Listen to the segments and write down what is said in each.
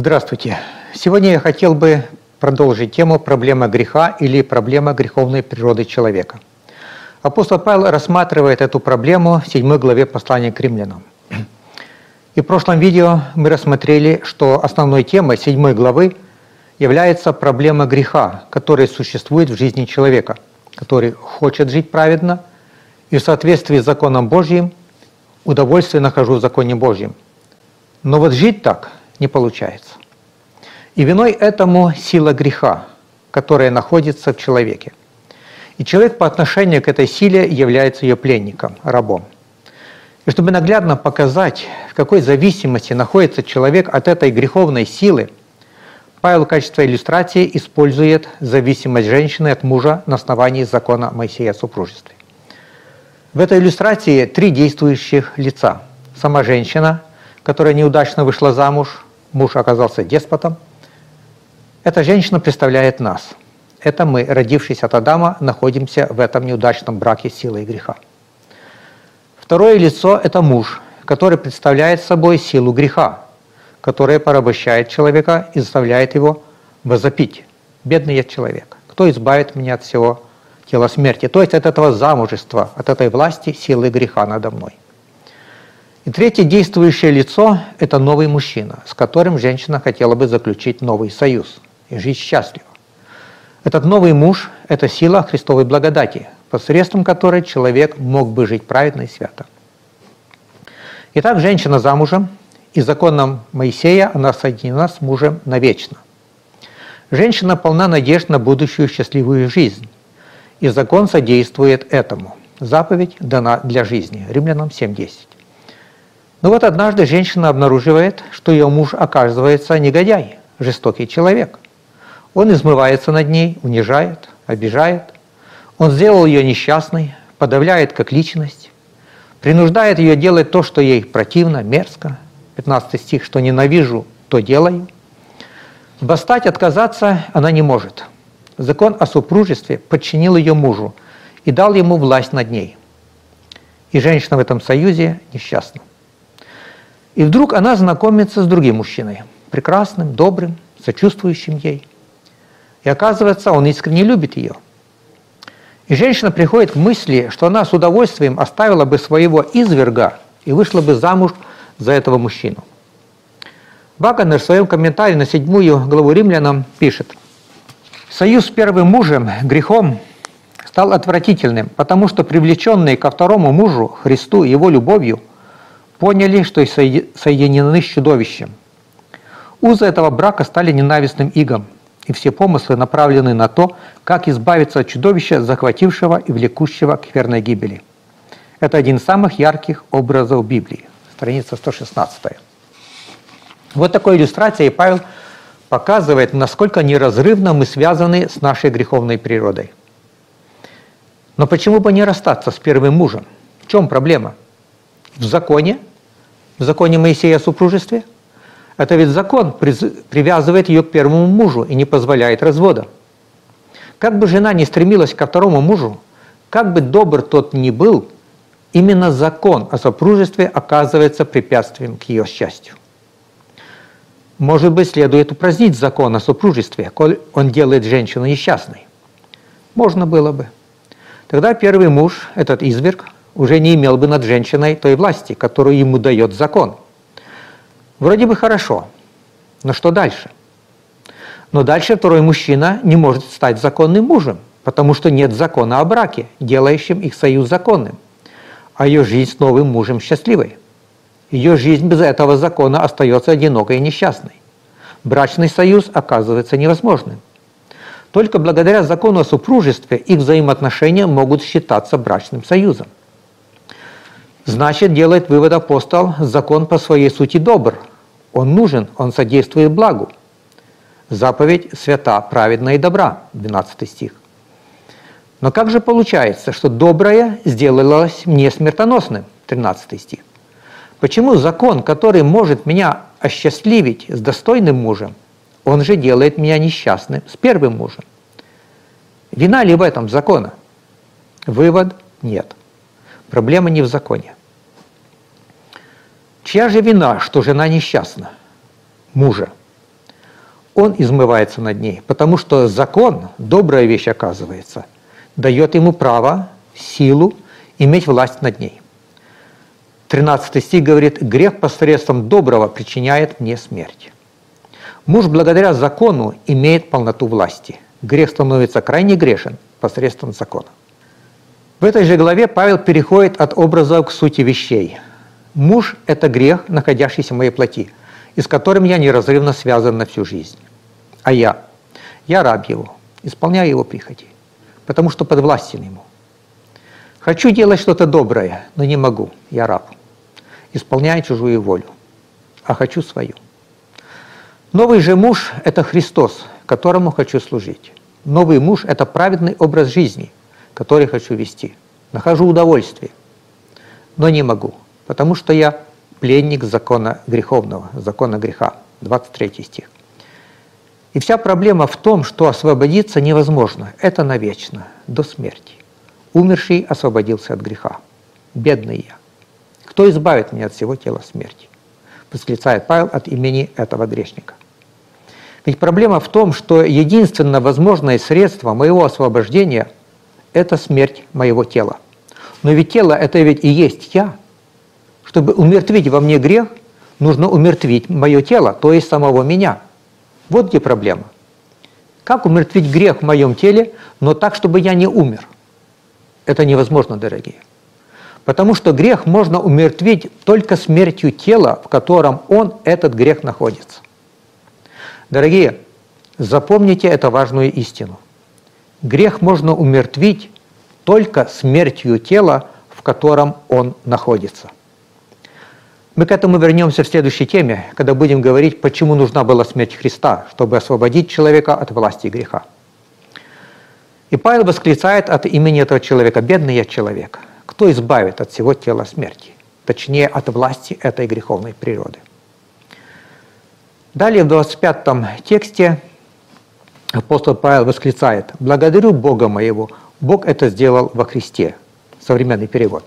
Здравствуйте. Сегодня я хотел бы продолжить тему проблема греха или проблема греховной природы человека. Апостол Павел рассматривает эту проблему в 7 главе послания к римлянам. И в прошлом видео мы рассмотрели, что основной темой 7 главы является проблема греха, которая существует в жизни человека, который хочет жить праведно и в соответствии с законом Божьим удовольствие нахожу в законе Божьем. Но вот жить так не получается. И виной этому сила греха, которая находится в человеке. И человек по отношению к этой силе является ее пленником, рабом. И чтобы наглядно показать, в какой зависимости находится человек от этой греховной силы, Павел в качестве иллюстрации использует зависимость женщины от мужа на основании закона Моисея о супружестве. В этой иллюстрации три действующих лица. Сама женщина, которая неудачно вышла замуж, муж оказался деспотом. Эта женщина представляет нас. Это мы, родившись от Адама, находимся в этом неудачном браке силы и греха. Второе лицо – это муж, который представляет собой силу греха, которая порабощает человека и заставляет его возопить. Бедный я человек. Кто избавит меня от всего тела смерти? То есть от этого замужества, от этой власти, силы греха надо мной. И третье действующее лицо – это новый мужчина, с которым женщина хотела бы заключить новый союз и жить счастливо. Этот новый муж – это сила Христовой благодати, посредством которой человек мог бы жить праведно и свято. Итак, женщина замужем, и законом Моисея она соединена с мужем навечно. Женщина полна надежд на будущую счастливую жизнь, и закон содействует этому. Заповедь дана для жизни. Римлянам 7.10. Но вот однажды женщина обнаруживает, что ее муж оказывается негодяй, жестокий человек. Он измывается над ней, унижает, обижает. Он сделал ее несчастной, подавляет как личность, принуждает ее делать то, что ей противно, мерзко. 15 стих, что ненавижу, то делаю. Восстать, отказаться она не может. Закон о супружестве подчинил ее мужу и дал ему власть над ней. И женщина в этом союзе несчастна. И вдруг она знакомится с другим мужчиной, прекрасным, добрым, сочувствующим ей. И оказывается, он искренне любит ее. И женщина приходит к мысли, что она с удовольствием оставила бы своего изверга и вышла бы замуж за этого мужчину. Вагнер в своем комментарии на седьмую главу римлянам пишет, «Союз с первым мужем, грехом, стал отвратительным, потому что привлеченные ко второму мужу, Христу, его любовью – поняли, что соединены с чудовищем. Узы этого брака стали ненавистным игом, и все помыслы направлены на то, как избавиться от чудовища, захватившего и влекущего к верной гибели. Это один из самых ярких образов Библии, страница 116. Вот такой иллюстрацией Павел показывает, насколько неразрывно мы связаны с нашей греховной природой. Но почему бы не расстаться с первым мужем? В чем проблема? В законе в законе Моисея о супружестве? Это ведь закон привязывает ее к первому мужу и не позволяет развода. Как бы жена не стремилась ко второму мужу, как бы добр тот ни был, именно закон о супружестве оказывается препятствием к ее счастью. Может быть, следует упразднить закон о супружестве, коль он делает женщину несчастной. Можно было бы. Тогда первый муж, этот изверг, уже не имел бы над женщиной той власти, которую ему дает закон. Вроде бы хорошо, но что дальше? Но дальше второй мужчина не может стать законным мужем, потому что нет закона о браке, делающем их союз законным, а ее жизнь с новым мужем счастливой. Ее жизнь без этого закона остается одинокой и несчастной. Брачный союз оказывается невозможным. Только благодаря закону о супружестве их взаимоотношения могут считаться брачным союзом. Значит, делает вывод апостол, закон по своей сути добр. Он нужен, он содействует благу. Заповедь свята, праведна и добра, 12 стих. Но как же получается, что доброе сделалось мне смертоносным, 13 стих? Почему закон, который может меня осчастливить с достойным мужем, он же делает меня несчастным с первым мужем? Вина ли в этом закона? Вывод – нет. Проблема не в законе. Чья же вина, что жена несчастна? Мужа. он измывается над ней, потому что закон, добрая вещь оказывается, дает ему право, силу иметь власть над ней. 13 стих говорит, грех посредством доброго причиняет мне смерть. Муж благодаря закону имеет полноту власти. Грех становится крайне грешен посредством закона. В этой же главе Павел переходит от образа к сути вещей. Муж – это грех, находящийся в моей плоти, и с которым я неразрывно связан на всю жизнь. А я? Я раб его, исполняю его прихоти, потому что подвластен ему. Хочу делать что-то доброе, но не могу, я раб исполняя чужую волю, а хочу свою. Новый же муж – это Христос, которому хочу служить. Новый муж – это праведный образ жизни, который хочу вести. Нахожу удовольствие, но не могу, потому что я пленник закона греховного, закона греха. 23 стих. И вся проблема в том, что освободиться невозможно. Это навечно, до смерти. Умерший освободился от греха. Бедный я. Кто избавит меня от всего тела смерти? Восклицает Павел от имени этого грешника. Ведь проблема в том, что единственное возможное средство моего освобождения – это смерть моего тела. Но ведь тело – это ведь и есть я. Чтобы умертвить во мне грех, нужно умертвить мое тело, то есть самого меня. Вот где проблема. Как умертвить грех в моем теле, но так, чтобы я не умер? Это невозможно, дорогие. Потому что грех можно умертвить только смертью тела, в котором он, этот грех, находится. Дорогие, запомните эту важную истину. Грех можно умертвить только смертью тела, в котором он находится. Мы к этому вернемся в следующей теме, когда будем говорить, почему нужна была смерть Христа, чтобы освободить человека от власти греха. И Павел восклицает от имени этого человека, «Бедный я человек, кто избавит от всего тела смерти, точнее от власти этой греховной природы. Далее в 25 тексте апостол Павел восклицает «Благодарю Бога моего, Бог это сделал во Христе». Современный перевод.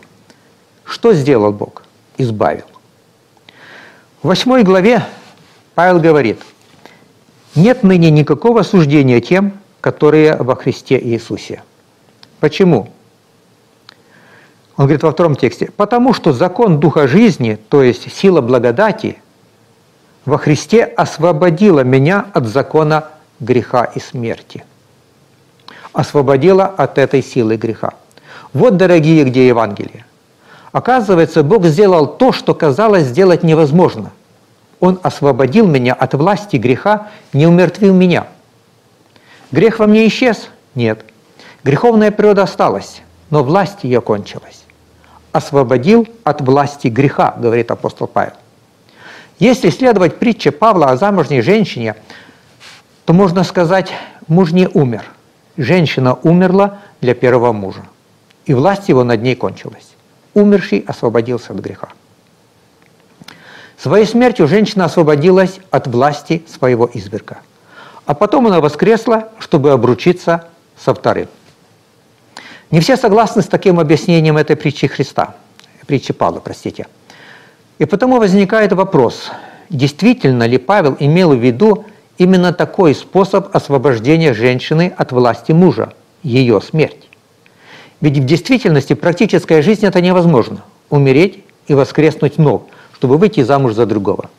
Что сделал Бог? Избавил. В восьмой главе Павел говорит «Нет ныне никакого суждения тем, которые во Христе Иисусе». Почему? Он говорит во втором тексте, потому что закон Духа жизни, то есть сила благодати, во Христе освободила меня от закона греха и смерти. Освободила от этой силы греха. Вот, дорогие, где Евангелие. Оказывается, Бог сделал то, что казалось сделать невозможно. Он освободил меня от власти греха, не умертвил меня. Грех во мне исчез? Нет. Греховная природа осталась, но власть ее кончилась освободил от власти греха, говорит апостол Павел. Если следовать притче Павла о замужней женщине, то можно сказать, муж не умер. Женщина умерла для первого мужа, и власть его над ней кончилась. Умерший освободился от греха. Своей смертью женщина освободилась от власти своего изверга. А потом она воскресла, чтобы обручиться со вторым. Не все согласны с таким объяснением этой притчи Христа, притчи Павла, простите. И потому возникает вопрос, действительно ли Павел имел в виду именно такой способ освобождения женщины от власти мужа, ее смерть? Ведь в действительности практическая жизнь это невозможно – умереть и воскреснуть вновь, чтобы выйти замуж за другого.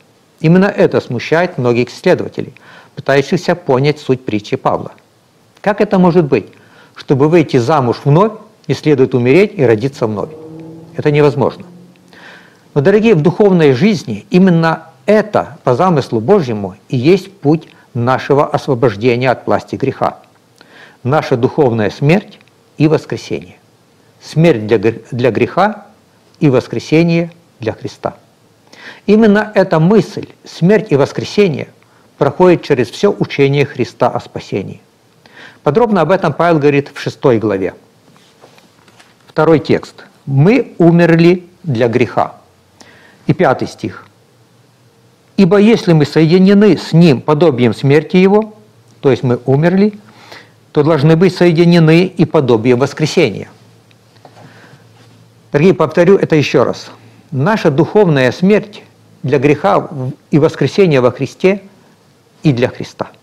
Именно это смущает многих исследователей, пытающихся понять суть притчи Павла. Как это может быть? чтобы выйти замуж вновь, не следует умереть и родиться вновь. Это невозможно. Но, дорогие, в духовной жизни именно это, по замыслу Божьему, и есть путь нашего освобождения от власти греха. Наша духовная смерть и воскресение. Смерть для, для греха и воскресение для Христа. Именно эта мысль, смерть и воскресение, проходит через все учение Христа о спасении – Подробно об этом Павел говорит в шестой главе. Второй текст. «Мы умерли для греха». И пятый стих. «Ибо если мы соединены с Ним подобием смерти Его, то есть мы умерли, то должны быть соединены и подобием воскресения». Дорогие, повторю это еще раз. Наша духовная смерть для греха и воскресения во Христе и для Христа –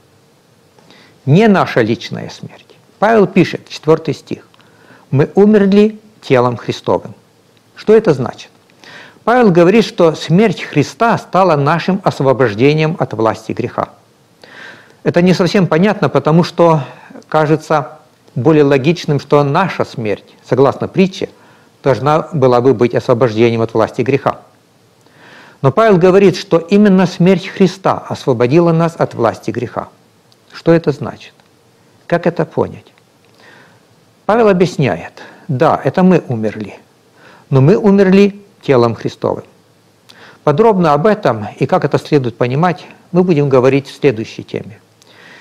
не наша личная смерть. Павел пишет, 4 стих, «Мы умерли телом Христовым». Что это значит? Павел говорит, что смерть Христа стала нашим освобождением от власти греха. Это не совсем понятно, потому что кажется более логичным, что наша смерть, согласно притче, должна была бы быть освобождением от власти греха. Но Павел говорит, что именно смерть Христа освободила нас от власти греха. Что это значит? Как это понять? Павел объясняет, да, это мы умерли, но мы умерли телом Христовым. Подробно об этом и как это следует понимать мы будем говорить в следующей теме.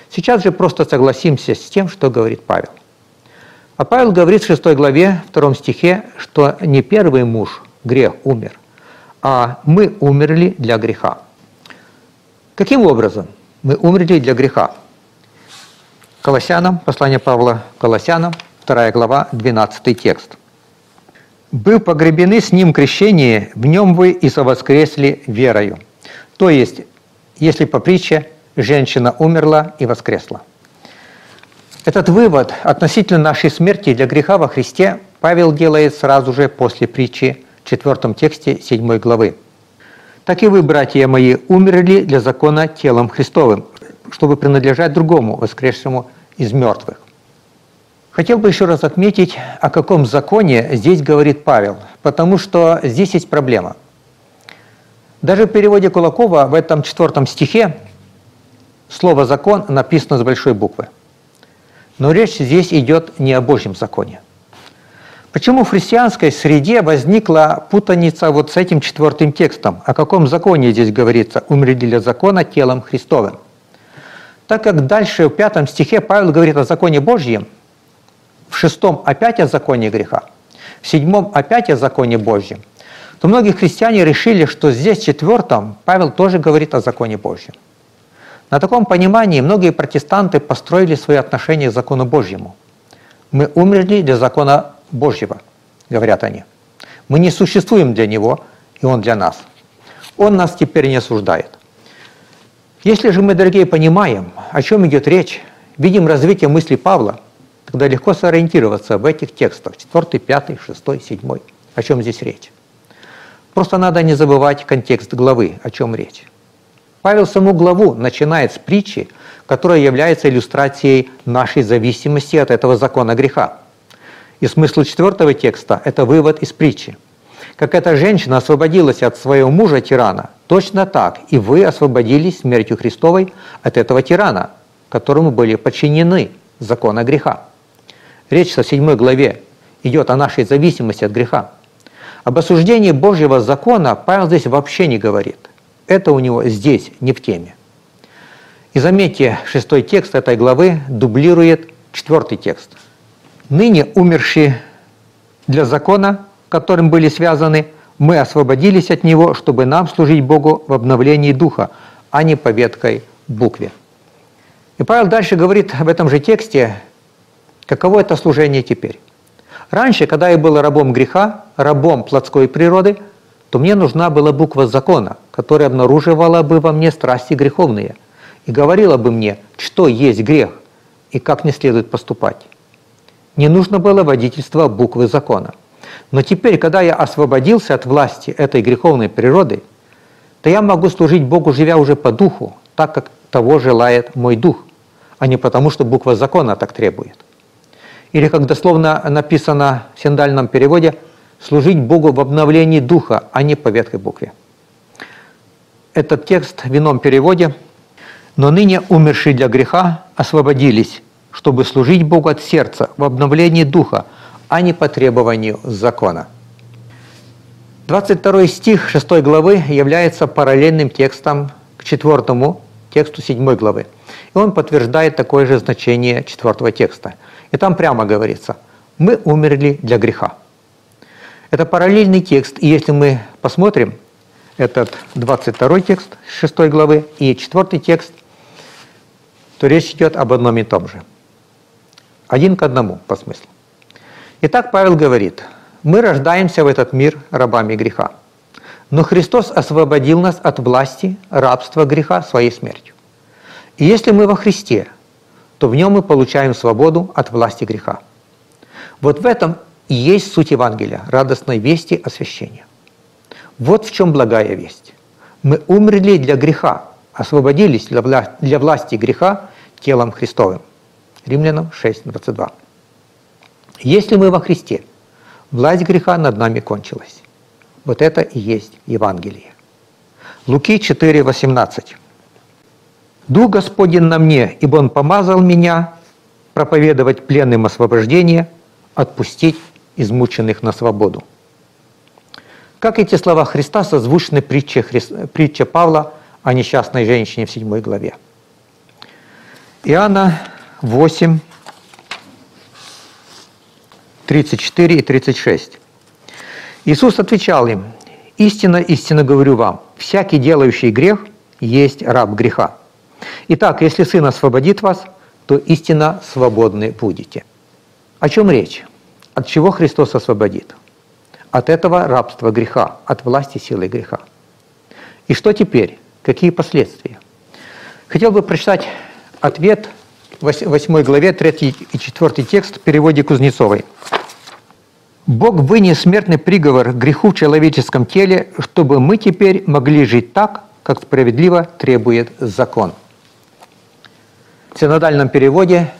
Сейчас же просто согласимся с тем, что говорит Павел. А Павел говорит в 6 главе, 2 стихе, что не первый муж, грех, умер, а мы умерли для греха. Каким образом мы умерли для греха? Колоссянам, послание Павла Колоссянам, 2 глава, 12 текст. «Был погребены с ним крещение, в нем вы и совоскресли верою». То есть, если по притче, женщина умерла и воскресла. Этот вывод относительно нашей смерти для греха во Христе Павел делает сразу же после притчи в 4 тексте 7 главы. «Так и вы, братья мои, умерли для закона телом Христовым, чтобы принадлежать другому, воскресшему из мертвых». Хотел бы еще раз отметить, о каком законе здесь говорит Павел, потому что здесь есть проблема. Даже в переводе Кулакова в этом четвертом стихе слово «закон» написано с большой буквы. Но речь здесь идет не о Божьем законе. Почему в христианской среде возникла путаница вот с этим четвертым текстом? О каком законе здесь говорится? «Умерли для закона телом Христовым». Так как дальше в пятом стихе Павел говорит о законе Божьем, в шестом опять о законе греха, в седьмом опять о законе Божьем, то многие христиане решили, что здесь в четвертом Павел тоже говорит о законе Божьем. На таком понимании многие протестанты построили свои отношения к закону Божьему. Мы умерли для закона Божьего, говорят они. Мы не существуем для него, и он для нас. Он нас теперь не осуждает. Если же мы, дорогие, понимаем, о чем идет речь, видим развитие мысли Павла, тогда легко сориентироваться в этих текстах 4, 5, 6, 7. О чем здесь речь? Просто надо не забывать контекст главы, о чем речь. Павел саму главу начинает с притчи, которая является иллюстрацией нашей зависимости от этого закона греха. И смысл четвертого текста – это вывод из притчи – как эта женщина освободилась от своего мужа-тирана, точно так и вы освободились смертью Христовой от этого тирана, которому были подчинены закона греха. Речь со 7 главе идет о нашей зависимости от греха. Об осуждении Божьего закона Павел здесь вообще не говорит. Это у него здесь не в теме. И заметьте, шестой текст этой главы дублирует четвертый текст. «Ныне умершие для закона которым были связаны, мы освободились от него, чтобы нам служить Богу в обновлении духа, а не по веткой букве. И Павел дальше говорит в этом же тексте, каково это служение теперь. Раньше, когда я был рабом греха, рабом плотской природы, то мне нужна была буква закона, которая обнаруживала бы во мне страсти греховные и говорила бы мне, что есть грех и как не следует поступать. Не нужно было водительство буквы закона. Но теперь, когда я освободился от власти этой греховной природы, то я могу служить Богу, живя уже по духу, так как того желает мой дух, а не потому, что буква закона так требует. Или, как дословно написано в синдальном переводе, служить Богу в обновлении духа, а не по ветхой букве. Этот текст в ином переводе «Но ныне умершие для греха освободились, чтобы служить Богу от сердца в обновлении духа, а не по требованию закона. 22 стих 6 главы является параллельным текстом к 4 тексту 7 главы. И он подтверждает такое же значение 4 текста. И там прямо говорится «Мы умерли для греха». Это параллельный текст, и если мы посмотрим этот 22 текст 6 главы и 4 текст, то речь идет об одном и том же. Один к одному по смыслу. Итак, Павел говорит, мы рождаемся в этот мир рабами греха. Но Христос освободил нас от власти, рабства греха своей смертью. И если мы во Христе, то в нем мы получаем свободу от власти греха. Вот в этом и есть суть Евангелия, радостной вести освящения. Вот в чем благая весть. Мы умерли для греха, освободились для, вла- для власти греха телом Христовым. Римлянам 6, 22. Если мы во Христе, власть греха над нами кончилась. Вот это и есть Евангелие. Луки 4, 18. «Дух Господень на мне, ибо Он помазал меня проповедовать пленным освобождение, отпустить измученных на свободу». Как эти слова Христа созвучны притче, Христ... притче Павла о несчастной женщине в 7 главе. Иоанна 8, 34 и 36. Иисус отвечал им, «Истинно, истинно говорю вам, всякий делающий грех есть раб греха. Итак, если Сын освободит вас, то истинно свободны будете». О чем речь? От чего Христос освободит? От этого рабства греха, от власти силы греха. И что теперь? Какие последствия? Хотел бы прочитать ответ в 8 главе 3 и 4 текст в переводе Кузнецовой. Бог вынес смертный приговор греху в человеческом теле, чтобы мы теперь могли жить так, как справедливо требует закон. В синодальном переводе,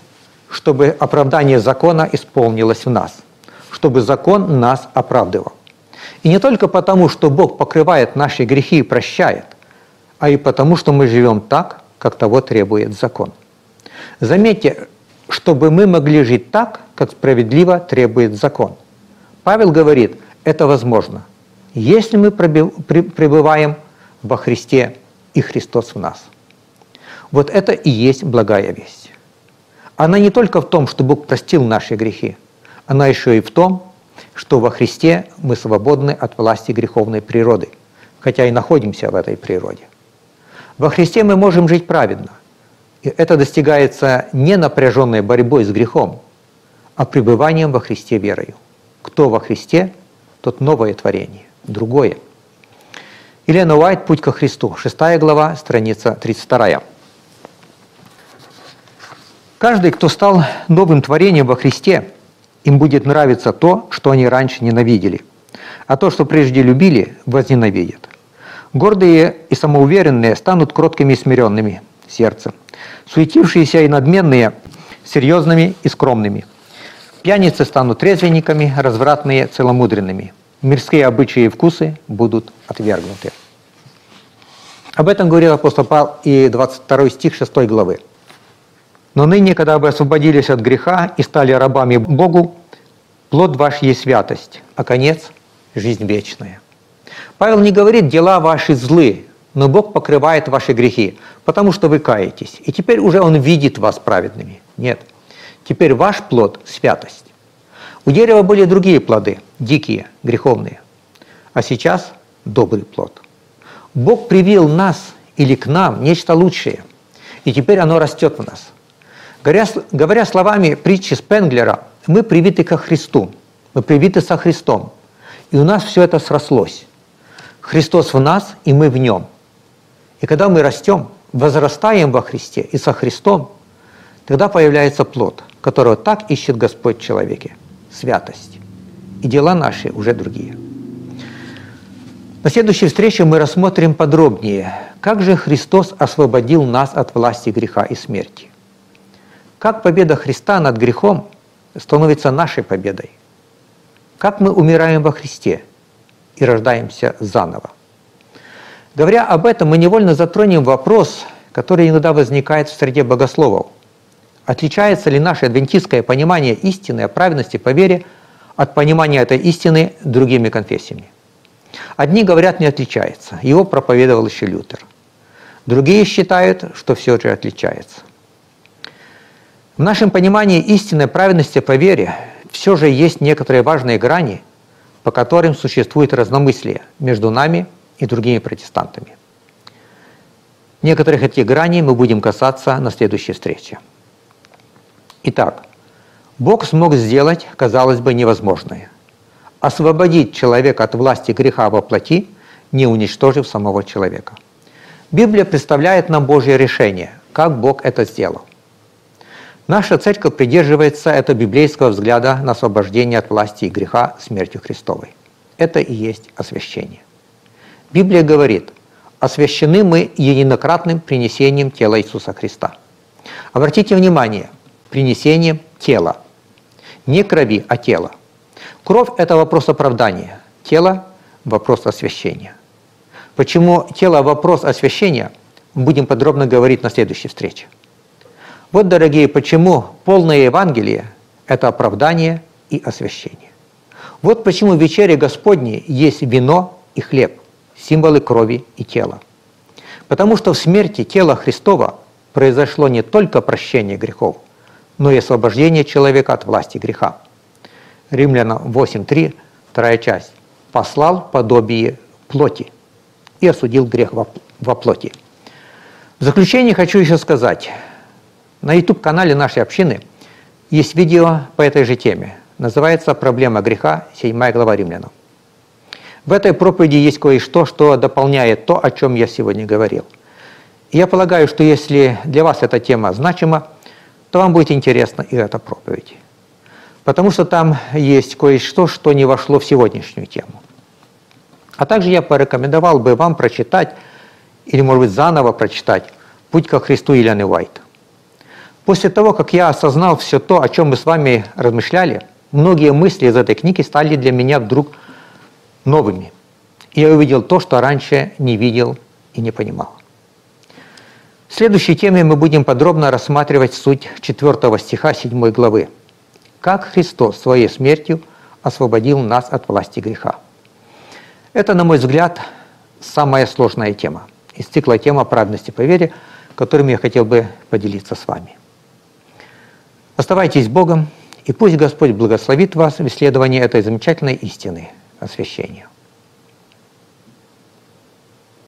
чтобы оправдание закона исполнилось в нас, чтобы закон нас оправдывал. И не только потому, что Бог покрывает наши грехи и прощает, а и потому, что мы живем так, как того требует закон. Заметьте, чтобы мы могли жить так, как справедливо требует закон. Павел говорит, это возможно, если мы пребываем во Христе и Христос в нас. Вот это и есть благая весть. Она не только в том, что Бог простил наши грехи, она еще и в том, что во Христе мы свободны от власти греховной природы, хотя и находимся в этой природе. Во Христе мы можем жить праведно. И это достигается не напряженной борьбой с грехом, а пребыванием во Христе верою. Кто во Христе, тот новое творение, другое. Елена Уайт «Путь ко Христу», 6 глава, страница 32. Каждый, кто стал новым творением во Христе, им будет нравиться то, что они раньше ненавидели, а то, что прежде любили, возненавидят. Гордые и самоуверенные станут кроткими и смиренными сердцем, суетившиеся и надменные – серьезными и скромными. Пьяницы станут трезвенниками, развратные – целомудренными. Мирские обычаи и вкусы будут отвергнуты. Об этом говорил апостол Павел и 22 стих 6 главы. Но ныне, когда вы освободились от греха и стали рабами Богу, плод ваш есть святость, а конец – жизнь вечная. Павел не говорит, дела ваши злы, но Бог покрывает ваши грехи, потому что вы каетесь. И теперь уже Он видит вас праведными. Нет. Теперь ваш плод – святость. У дерева были другие плоды, дикие, греховные. А сейчас – добрый плод. Бог привил нас или к нам нечто лучшее, и теперь оно растет в нас – Говоря, говоря словами притчи Спенглера, мы привиты ко Христу, мы привиты со Христом. И у нас все это срослось. Христос в нас, и мы в нем. И когда мы растем, возрастаем во Христе и со Христом, тогда появляется плод, которого так ищет Господь в человеке – святость. И дела наши уже другие. На следующей встрече мы рассмотрим подробнее, как же Христос освободил нас от власти греха и смерти. Как победа Христа над грехом становится нашей победой? Как мы умираем во Христе и рождаемся заново? Говоря об этом, мы невольно затронем вопрос, который иногда возникает в среде богословов. Отличается ли наше адвентистское понимание истины о праведности по вере от понимания этой истины другими конфессиями? Одни говорят, не отличается. Его проповедовал еще Лютер. Другие считают, что все же отличается. В нашем понимании истинной праведности по вере все же есть некоторые важные грани, по которым существует разномыслие между нами и другими протестантами. Некоторых этих граней мы будем касаться на следующей встрече. Итак, Бог смог сделать, казалось бы, невозможное. Освободить человека от власти греха во плоти, не уничтожив самого человека. Библия представляет нам Божье решение, как Бог это сделал. Наша церковь придерживается этого библейского взгляда на освобождение от власти и греха смертью Христовой. Это и есть освящение. Библия говорит, освящены мы единократным принесением тела Иисуса Христа. Обратите внимание, принесением тела. Не крови, а тела. Кровь – это вопрос оправдания, тело – вопрос освящения. Почему тело – вопрос освящения, будем подробно говорить на следующей встрече. Вот, дорогие, почему полное Евангелие – это оправдание и освящение. Вот почему в вечере Господней есть вино и хлеб, символы крови и тела. Потому что в смерти тела Христова произошло не только прощение грехов, но и освобождение человека от власти греха. Римлянам 8.3, вторая часть. «Послал подобие плоти и осудил грех во плоти». В заключение хочу еще сказать – на YouTube-канале нашей общины есть видео по этой же теме. Называется «Проблема греха. 7 глава Римлянам». В этой проповеди есть кое-что, что дополняет то, о чем я сегодня говорил. Я полагаю, что если для вас эта тема значима, то вам будет интересна и эта проповедь. Потому что там есть кое-что, что не вошло в сегодняшнюю тему. А также я порекомендовал бы вам прочитать, или, может быть, заново прочитать «Путь ко Христу» Елены Уайт. После того, как я осознал все то, о чем мы с вами размышляли, многие мысли из этой книги стали для меня вдруг новыми. И я увидел то, что раньше не видел и не понимал. В следующей теме мы будем подробно рассматривать суть 4 стиха 7 главы. Как Христос своей смертью освободил нас от власти греха. Это, на мой взгляд, самая сложная тема из цикла тема праведности по вере, которым я хотел бы поделиться с вами. Оставайтесь Богом, и пусть Господь благословит вас в исследовании этой замечательной истины освящения.